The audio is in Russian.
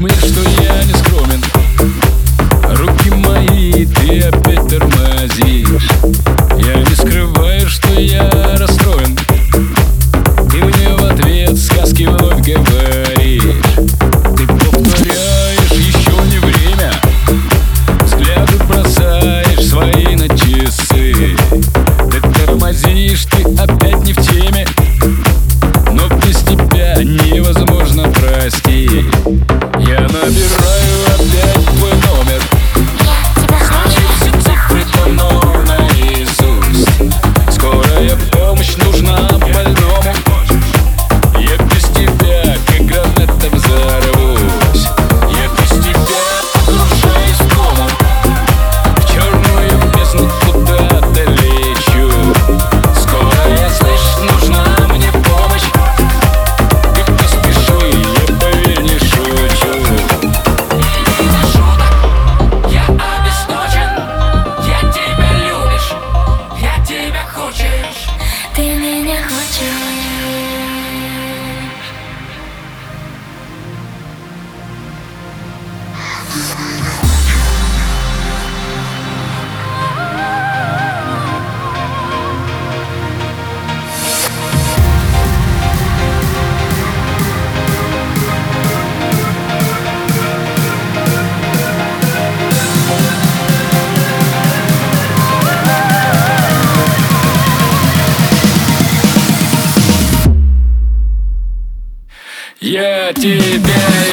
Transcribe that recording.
Мне, что Скорая помощь нужна Я тебя